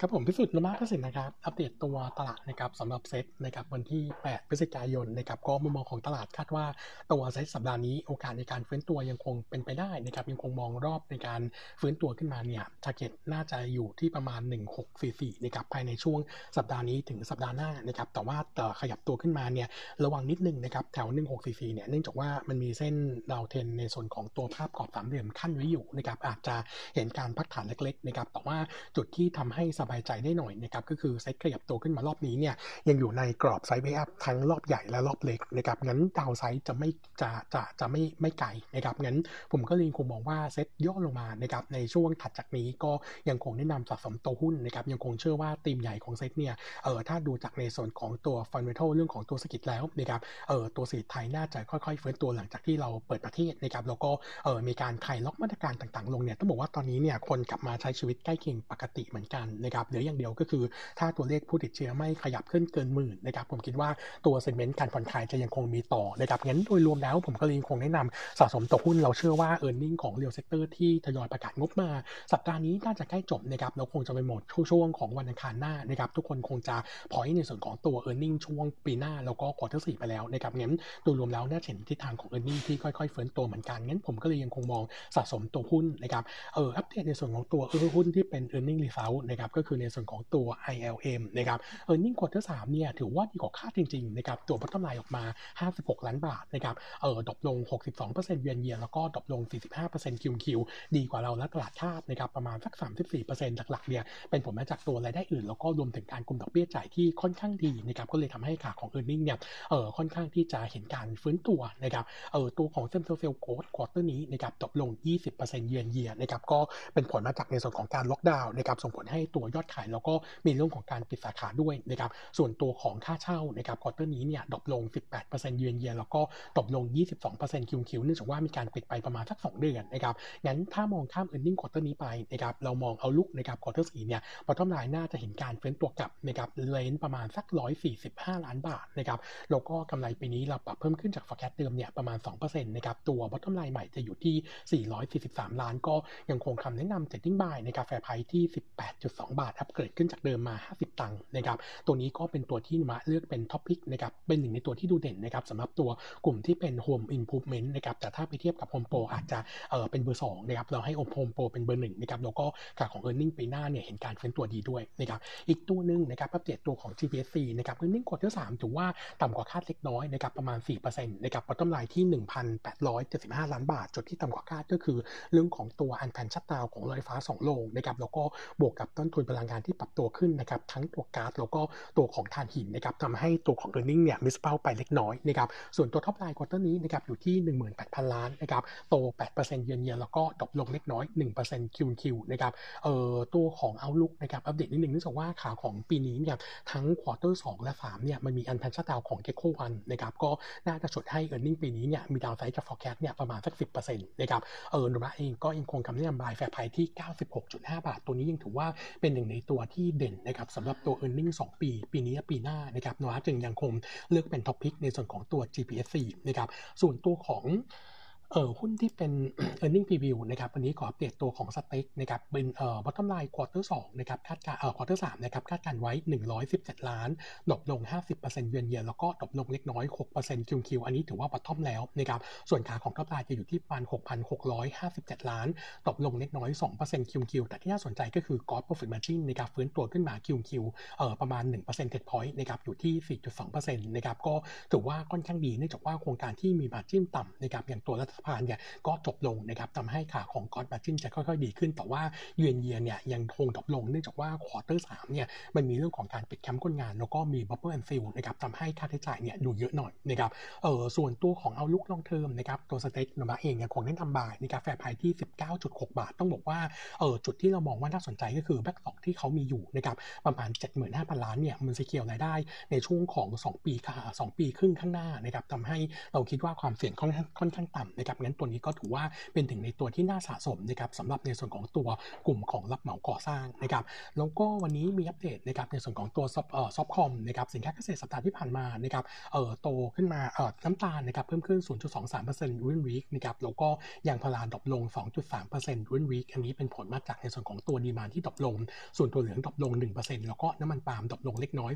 ครับผมพิสุทธิ์นมาพสินนะครับ อัปเดตตัวตลาดนะครับสำหรับเซ็ตนะครับวันที่ 8 พฤศจิกายนนะครับก็มุมมองของตลาดคาดว่าตัวเซ็ตสัปดาห์นี้โอกาสในการฟื้นตัวยังคงเป็นไปได้นะครับยังคงมองรอบในการฟื้นตัวขึ้นมาเนี่ย target น่าจะอยู่ที่ประมาณ 1644นะครับภายในช่วงสัปดาห์นี้ถึงสัปดาห์หน้านะครับแต่ว่าขยับตัวขึ้นมาเนี่ยระวังนิดนึงนะครับแถว 1644เนี่ยเนื่องจากว่ามันมีเส้นดาวเทนในส่วนของตัวภาพกรอบสามเหลี่ยมคั่นไว้อยู่นะครับอาจจะเห็นการพักฐานเล็กๆนะครับแต่ว่าจุดที่ทำให้สบายใจได้หน่อยนะครับก็คือเซ็ตขยับตัวขึ้นมารอบนี้เนี่ยยังอยู่ในกรอบ sideway up ทั้งรอบใหญ่และรอบเล็กนะครับงั้น downside จะไม่จะจะจะไม่ไม่ไกลนะครับงั้นผมก็เลยคงมองว่าเซ็ตย่อลงมานะครับในช่วงถัดจากนี้ก็ยังคงแนะนำสะสมตัวหุ้นนะครับยังคงเชื่อว่าธีมใหญ่ของเซ็ตเนี่ยเออถ้าดูจากในส่วนของตัว fundamental เรื่องของตัวเศรษฐกิจแล้วนะครับเออตัวเศรษฐกิจไทยน่าจะค่อยๆฟื้นตัวหลังจากที่เราเปิดประเทศนะครับแล้วก็เออมีการคลายล็อกมาตรการต่างๆ ลงเนี่ยต้องบอกว่าตอนนี้เนี่ยคนกลับมาใช้ชีวิตใกล้เคียงปกติเหมือนกันนะครับเหลืออย่างเดียวก็คือ ถ้าตัวเลขผู้ติดเชื้อไม่ขยับขึ้นเกินหมื่นนะครับผมคิดว่าตัว sentiment การผ่อนคลายจะยังคงมีต่อนะครับงั้นโดยรวมแล้วผมก็เลยคงแนะนำสะสมตัวหุ้นเราเชื่อว่า earning ของ real sector ที่ทยอยประกาศงบมา สัปดาห์นี้น่าจะใกล้จบนะครับเราคงจะไปหมดช่วงของวันอังคารหน้านะครับทุกคนคงจะพอยในส่วนของตัว earning ช่วงปีหน้าแล้วก็ quarter สี่ไปแล้วนะครับงั้นโดยรวมแล้วน่าเห็นทิศทางของ earning ที่ค่อยๆฟื้นตัวเหมือนกันงั้นผมก็เลยยังคงมองสะสมตัวหุ้นนะครับเอออัปเดตในส่วนของตัวเออหุ้นที่เป็น e a r n i n g result นะครับก็คือในส่วนของตัว ILM นะครับ e a r n i n g ควอเตอร์สามเนี่ยถือว่าดีกว่าคาดจริงๆนะครับตัวพัฒนาออกมา 56 ล้านบาทนะครับเออ drop ลง 62%เยือนเยียแล้วก็ drop ลง 45% QQ ดีกว่าเราและตลาดคาดนะครับประมาณสัก 34%หลักๆเนี่ยเป็นผลมาจากตัวรายได้อื่น แล้วก็รวมถึงการกลุ่มดอกเบี้ยจ่ายที่ค่อนข้างดีนะครับก็เลยทำให้ขาของ e a r n i n g เนี่ยเออค่อนข้างที่จะเห็นการฟื้นตัวนะครับเออตัวของ same store sales growth quarter นี้นะครับ drop ลง 20%เยือนเยียนะครับก็เป็นผลมาจากในส่วนของการล็อกดาวน์นะครับส่งผลให้ตัวยอดขายแล้วก็มีเรื่องของการปิดสาขาด้วยนะครับส่วนตัวของค่าเช่านะครับ quarter นี้เนี่ย drop ลง 18%เยือนเยียแล้วก็ drop ลง 22% QQ เนื่องจากว่ามีการปิดไปประมาณสัก 2 เดือนนะครับงั้นถ้ามองข้าม e a r n i n g ควอเตอร์นี้ไปนะครับเรามอง outlook นะครับ quarter สี่เนี่ย bottom line น่าจะเห็นการฟื้นตัวกลับนะครับ range ประมาณสัก 145 ล้านบาทนะครับแล้วก็กำไรปีนี้เราปรับเพิ่มขึ้นจาก forecast เดิมเนี่ยประมาณ2%นะครับตัว bottom line ใหม่จะอยู่ที่ 443 ล้าน ก็ยังคงคำแนะนำ setting buy ในกาแฟไพที่ 18.2 บาทอัปเกรดขึ้นจากเดิมมา 50 ตังค์นะครับ ตัวนี้ก็เป็นตัวที่มาเลือกเป็น top pick นะครับ เป็นหนึ่งในตัวที่ดูเด่นนะครับสำหรับตัวกลุ่มที่เป็น Home Improvement นะครับ แต่ถ้าไปเทียบกับ Home Pro อาจจะเออเป็นเบอร์2นะครับ เราให้ Home Pro เป็นเบอร์หนึ่งนะครับ แล้วก็ขาของ e a r n i n g ปีหน้าเนี่ยเห็นการฟื้นตัวดีด้วยนะครับ อีกตัวหนึ่งนะครับอัปเดตตัวของ GPSC นะครับ e a r n i n g ควอเตอร์3ถือว่าต่ำกว่าคาดเล็กน้อยนะครับ ประมาณ 4%นะครับ bottom line ที่ 1,875 ล้านบาท จุดที่ต่ำกว่าคาดก็คือ เรื่องของตัว unplanned shutdown ของโรงไฟฟ้า2โรงนะครับ แล้วก็บวกกับต้นทุนพลังงานที่ปรับตัวขึ้นนะครับทั้งตัวก๊าซแล้วก็ตัวของถ่านหินนะครับทำให้ตัวของ e a r n i n g เนี่ย miss เป้าไปเล็กน้อยนะครับส่วนตัว top line quarter นี้นะครับอยู่ที่ 18,000 ล้านนะครับโต 8%เยือนเยียแล้วก็ drop ลงเล็กน้อย1% QQ นะครับเอ่อตัวของ outlook นะครับอัปเดตนิดนึงเนื่องจากว่าขาของปีนี้เนี่ยทั้ง quarter 2และ3เนี่ยมันมี unplanned shutdown ของ Gheco-One นะครับก็น่าจะฉุดให้ e a r n i n g ปีนี้เนี่ยมี downside จาก forecast เนี่ยประมาณสัก 10%นะครับเออโนมูระเองก็ยังคงคำแนะนำ buy fair price ที่ 96.5 บาท ตัวนี้ยังถือว่าเป็นหนึ่งในตัวที่เด่นนะครับสำหรับตัว e a r n i n g 2 ปี ปีนี้ปีหน้านะครับโนมูระจึงยังคงเลือกเป็น top pick ในส่วนของตัว GPSC นะครับส่วนตัวของ เออหุ้นที่เป็น e a r n i n g preview นะครับวันนี้ขออัปเดตตัวของ STEC นะครับเป็นเอ่อ bottom line quarter 2นะครับคาดการเอ่อ quarter 3นะครับคาดการไว้ 117 ล้าน drop ลง 50%เยือนเยียแล้วก็ drop ลงเล็กน้อย 6% QQ อันนี้ถือว่า bottom แล้วนะครับส่วนขาของ top line จะอยู่ที่ประมาณ6,657 ล้าน drop ลงเล็กน้อย 2% QQ แต่ที่น่าสนใจก็คือ gross profit margin นะครับฟื้นตัวขึ้นมา QQ เอ่อประมาณ1 percentage point นะครับอยู่ที่ 4.2%นะครับก็ถือว่าค่อนข้างดีเนื่องจากว่าโครงการที่มี margin ต่ำนะครับอย่างตัวรัฐบาลเนี่ยก็จบลงนะครับทำให้ขาของ gross margin จะค่อยๆ ดีขึ้น แต่ว่าเยือนเยียเนี่ยยังคง drop ลงเนื่องจากว่า quarter สามเนี่ยมันมีเรื่องของการปิดแคมป์คนงาน แล้วก็มี bubble and seal นะครับทำให้ค่าใช้จ่ายเนี่ยดูเยอะหน่อยนะครับเออส่วนตัวของ outlook long term นะครับตัว STEC โนมูระเองยังคงแนะนำบายในกาแฟพที่ 19.6 บาท ต้องบอกว่าเออจุดที่เรามองว่าน่าสนใจก็คือ backlog ที่เขามีอยู่นะครับประมาณ 75,000 ล้านเนี่ยมัน secure รายได้ในช่วงของ 2 ปีค่ะ2ปีครึ่งข้างหน้านะครับทำให้เราคิดว่าความเสี่ยงค่อนข้างต่ำนะครับงั้นตัวนี้ก็ถือว่าเป็นหนึ่งในตัวที่น่าสะสมนะครับสำหรับในส่วนของตัวกลุ่มของรับเหมาก่อสร้างนะครับแล้วก็วันนี้มีอัปเดตนะครับในส่วนของตัว soft soft comm นะครับสินค้าเกษตรสัปดาห์ที่ผ่านมานะครับเอ่อโตขึ้นมาเอ่อน้ำตาลนะครับเพิ่มขึ้น 0.23% week on week นะครับแล้วก็ยางพารา drop ลง 2.3% week on week อันนี้เป็นผลมาจากในส่วนของตัว demand ที่ drop ลง ส่วนถั่วเหลือง drop ลง 1%แล้วก็น้ำมันปาล์ม drop ลงเล็กน้อย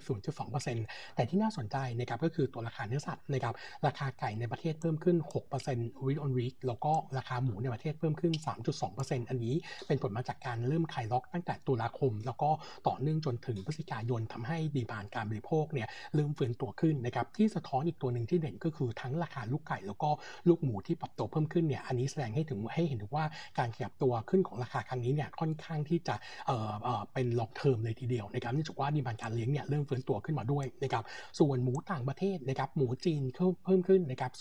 0.2%แต่ที่น่าสนใจนะครับก็คือตัวราคาเนื้อสัตว์นะครับราคาไก่ในประเทศเพิ่มขึ้น 6% week on week แล้วก็ราคาหมูในประเทศเพิ่มขึ้น 3.2%อันนี้เป็นผลมาจากการเริ่มคลายล็อกตั้งแต่ตุลาคม แล้วก็ต่อเนื่องจนถึงพฤศจิกายนทำให้ demand การบริโภคเนี่ยเริ่มฟื้นตัวขึ้นนะครับที่สะท้อนอีกตัวหนึ่งที่เด่นก็คือทั้งราคาลูกไก่แล้วก็ลูกหมูที่ปรับตัวเพิ่มขึ้นเนี่ยอันนี้แสดงให้ถึงให้เห็นถึงว่าการขยับตัวขึ้นของราคาครั้งนี้เนี่ยค่อนข้างที่จะเอ่อเออเป็น long term เลยทีเดียวนะครับเนื่องจากว่าดีมานการเลี้ยงเนี่ยเริ่มฟื้นตัวขึ้นมาด้วยนะครับส่วนหมูต่างประเทศนะครับหมูจีนเพิ่มขึ้นนะครับ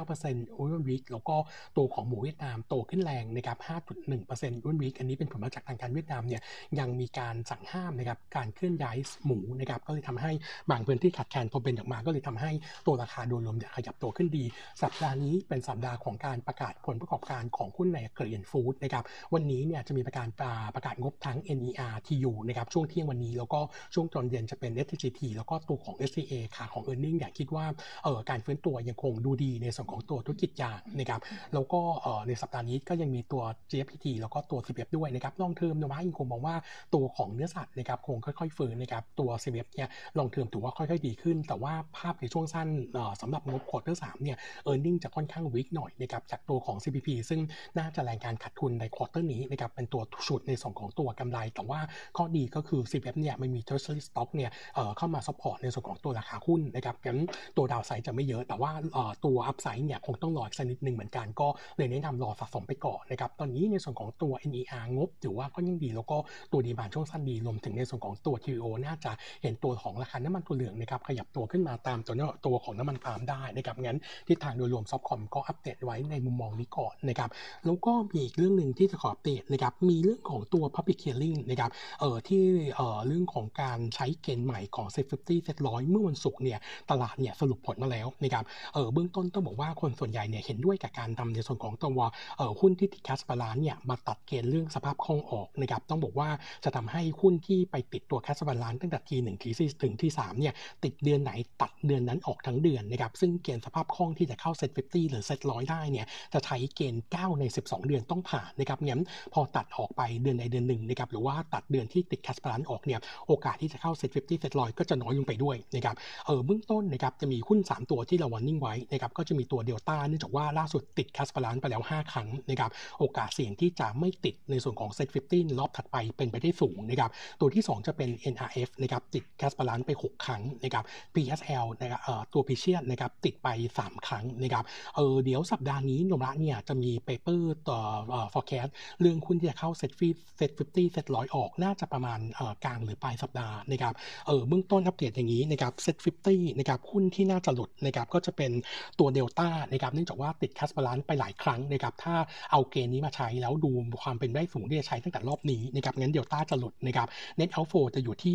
0.9%อุนวิกแล้วก็ตัวของหมูเวียดนามโตขึ้นแรงนะครับ 5.1%อุนวิกอันนี้เป็นผลมาจากทางการเวียดนามเนี่ยยังมีการสั่งห้ามนะครับการเคลื่อนย้ายหมูนะครับก็เลยทำให้บางพื้นที่ขาดแคลนพอเป็นออกมา ก็เลยทำให้ตัวราคาโดยรวมเนี่ยขยับตัวขึ้นดี สัปดาห์นี้เป็นสัปดาห์ของการประกาศผลประกอบการของหุ้นในเกรียนฟู้ดนะครับวันนี้เนี่ยจะมีประกาศประกาศงบทั้ง NER TU นะครับช่วงเที่ยงวันนี้แล้วก็ช่วงตอนเย็นจะเป็น SGT แล้วก็ตัวของ SCA ขาของ e a r n i n g เนี่ยคิดว่าเอ่อการฟื้นตัวยังคงดูดีในส่วนของตัวธุรกิจยางนะครับแล้วก็เอ่อในสัปดาห์นี้ก็ยังมีตัว GFPT แล้วก็ตัว CPF ด้วยนะครับลองเทอมนะว่ายังคงมองว่าตัวของเนื้อสัตว์นะครับคงค่อยๆฟื้นนะครับตัว CPF เนี่ย long term ถือว่าค่อยๆดีขึ้น แต่ว่าภาพในช่วงสั้นเอ่อสำหรับงบ quarter สามเนี่ย e a r n i n g จะค่อนข้าง weak หน่อยนะครับจากตัวของ CPP ซึ่งน่าจะแรงการขาดทุนใน quarter นี้นะครับเป็นตัวฉุดในส่วนของตัวกำไร แต่ว่าข้อดีก็คือ CPF เนี่ยไม่มี treasury stock เนี่ยเอ่อเข้ามา support ในส่วนของตัวราคาหุ้นนะครับงั้นตัว downside จะไม่เยอะแต่ว่าเอ่อตัว upside เนี่ยคงต้องรออีกสักนิดหนึ่งเหมือนกันก็เลยแนะนำรอสะสมไปก่อนนะครับตอนนี้ในส่วนของตัว NER งบถือว่าก็ยังดี แล้วก็ตัวดีมานช่วงสั้นดีรวมถึงในส่วนของตัว TO น่าจะเห็นตัวของราคาน้ำมันตัวเหลืองนะครับขยับตัวขึ้นมาตามตัวตัวของน้ำมันปาล์มได้นะครับงั้นทิศทางโดยรวมซอฟคอมก็อัปเดตไว้ในมุมมองนี้ก่อนนะครับแล้วก็มีอีกเรื่องหนึ่งที่จะขออัปเดตนะครับมีเรื่องของตัว Public Hearing นะครับเอ่อที่เอ่อเรื่องของการใช้เกณฑ์ใหม่ของ Set 50 Set 100 เมื่อวันศุกร์เนี่ยตลาดเนี่ยสรุปผลมาแล้วนะครับเอ่อเบื้องต้นต้องบอกว่าคนส่วนใหญ่เนี่ยเห็นด้วยกับการทำในส่วนของตัวเอ่อหุ้นที่ติด cash balance เนี่ยมาตัดเกณฑ์เรื่องสภาพคล่องออกนะครับต้องบอกว่าจะทำให้หุ้นที่ไปติดตัว cash balance ตั้งแต่ทีหนึ่งทีสี่ถึงที่สามเนี่ยติดเดือนไหนตัดเดือนนั้นออกทั้งเดือนนะครับซึ่งเกณฑ์สภาพคล่องที่จะเข้า SET50 หรือเซ็ตร้อยได้เนี่ยจะใช้เกณฑ์ 9 ใน 12 เดือนต้องผ่านนะครับงั้นพอตัดออกไปเดือนใดเดือนหนึ่งนะครับหรือว่าตัดเดือนที่ติด cash balance ออกเนี่ยโอกาสที่จะเข้า SET50 SET ร้อยก็จะน้อยลงไปด้วยนะครับเออเบื้องต้นนะครับจะมีหุ้น 3 ตัวที่เรา warning ไว้นะครับก็จะมีตัวเดลต้าเนื่องจากว่าล่าสุดติด cash balance ไปแล้ว 5 ครั้งนะครับโอกาสเสี่ยงที่จะไม่ติดในส่วนของ SET50 รอบถัดไปเป็นไปได้สูงนะครับตัวที่ 2 จะเป็น NRF นะครับติด cash balance ไป 6 ครั้งนะครับ PSL นะครับเอ่อตัวพิเชียนนะครับติดไป 3 ครั้งนะครับเออเดี๋ยวสัปดาห์นี้โนมูระเนี่ยจะมี paper ต่อเอ่อ forecast เรื่องหุ้นที่จะเข้าเซ็ตฟี SET50 SET ร้อยออกน่าจะประมาณเอ่อกลางหรือปลายสัปดาห์นะครับเออเบื้องต้นอัปเดตอย่างนี้นะครับ SET50 นะครับหุ้นที่น่าจะหลุดนะครับก็จะเป็นตัวเดลต้านะครับเนื่องจากว่าติดแคสบาลานไปหลายครั้งนะครับถ้าเอาเกณฑ์นี้มาใช้แล้วดูความเป็นได้สูงที่จะใช้ตั้งแต่รอบนี้นะครับงั้นเดลต้าจะหลุดนะครับ net outflow จะอยู่ที่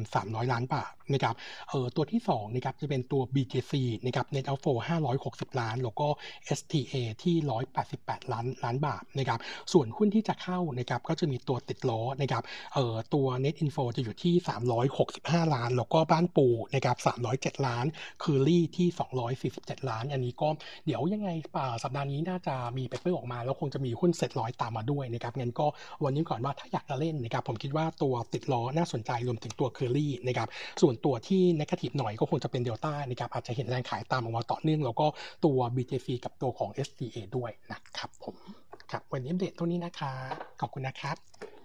2,300 ล้านบาทนะครับเออตัวที่2นะครับจะเป็นตัว BJC นะครับ net outflow 560 ล้าน แล้วก็ STA ที่ 188 ล้านล้านบาทนะครับส่วนหุ้นที่จะเข้านะครับก็จะมีตัวติดล้อนะครับเออตัว net info จะอยู่ที่ 365 ล้าน แล้วก็บ้านปูนะครับ307 ล้าน เคอรี่ที่ 247 ล้าน อันนี้ก็เดี๋ยวยังไงสัปดาห์นี้น่าจะมี paper ออกมา แล้วคงจะมีหุ้นเซ็ตร้อยตามมาด้วยนะครับงั้นก็วันนี้ก่อนว่าถ้าอยากจะเล่นนะครับผมคิดว่าตัวติดล้อน่าสนใจรวมถึงตัวเคอรี่นะครับส่วนตัวที่ negative หน่อยก็คงจะเป็นเดลต้านะครับอาจจะเห็นแรงขายตามออกมาต่อเนื่อง แล้วก็ตัว BJC กับตัวของ SDA ด้วยนะครับผมครับวันนี้อัปเดตเท่านี้นะคะขอบคุณนะครับ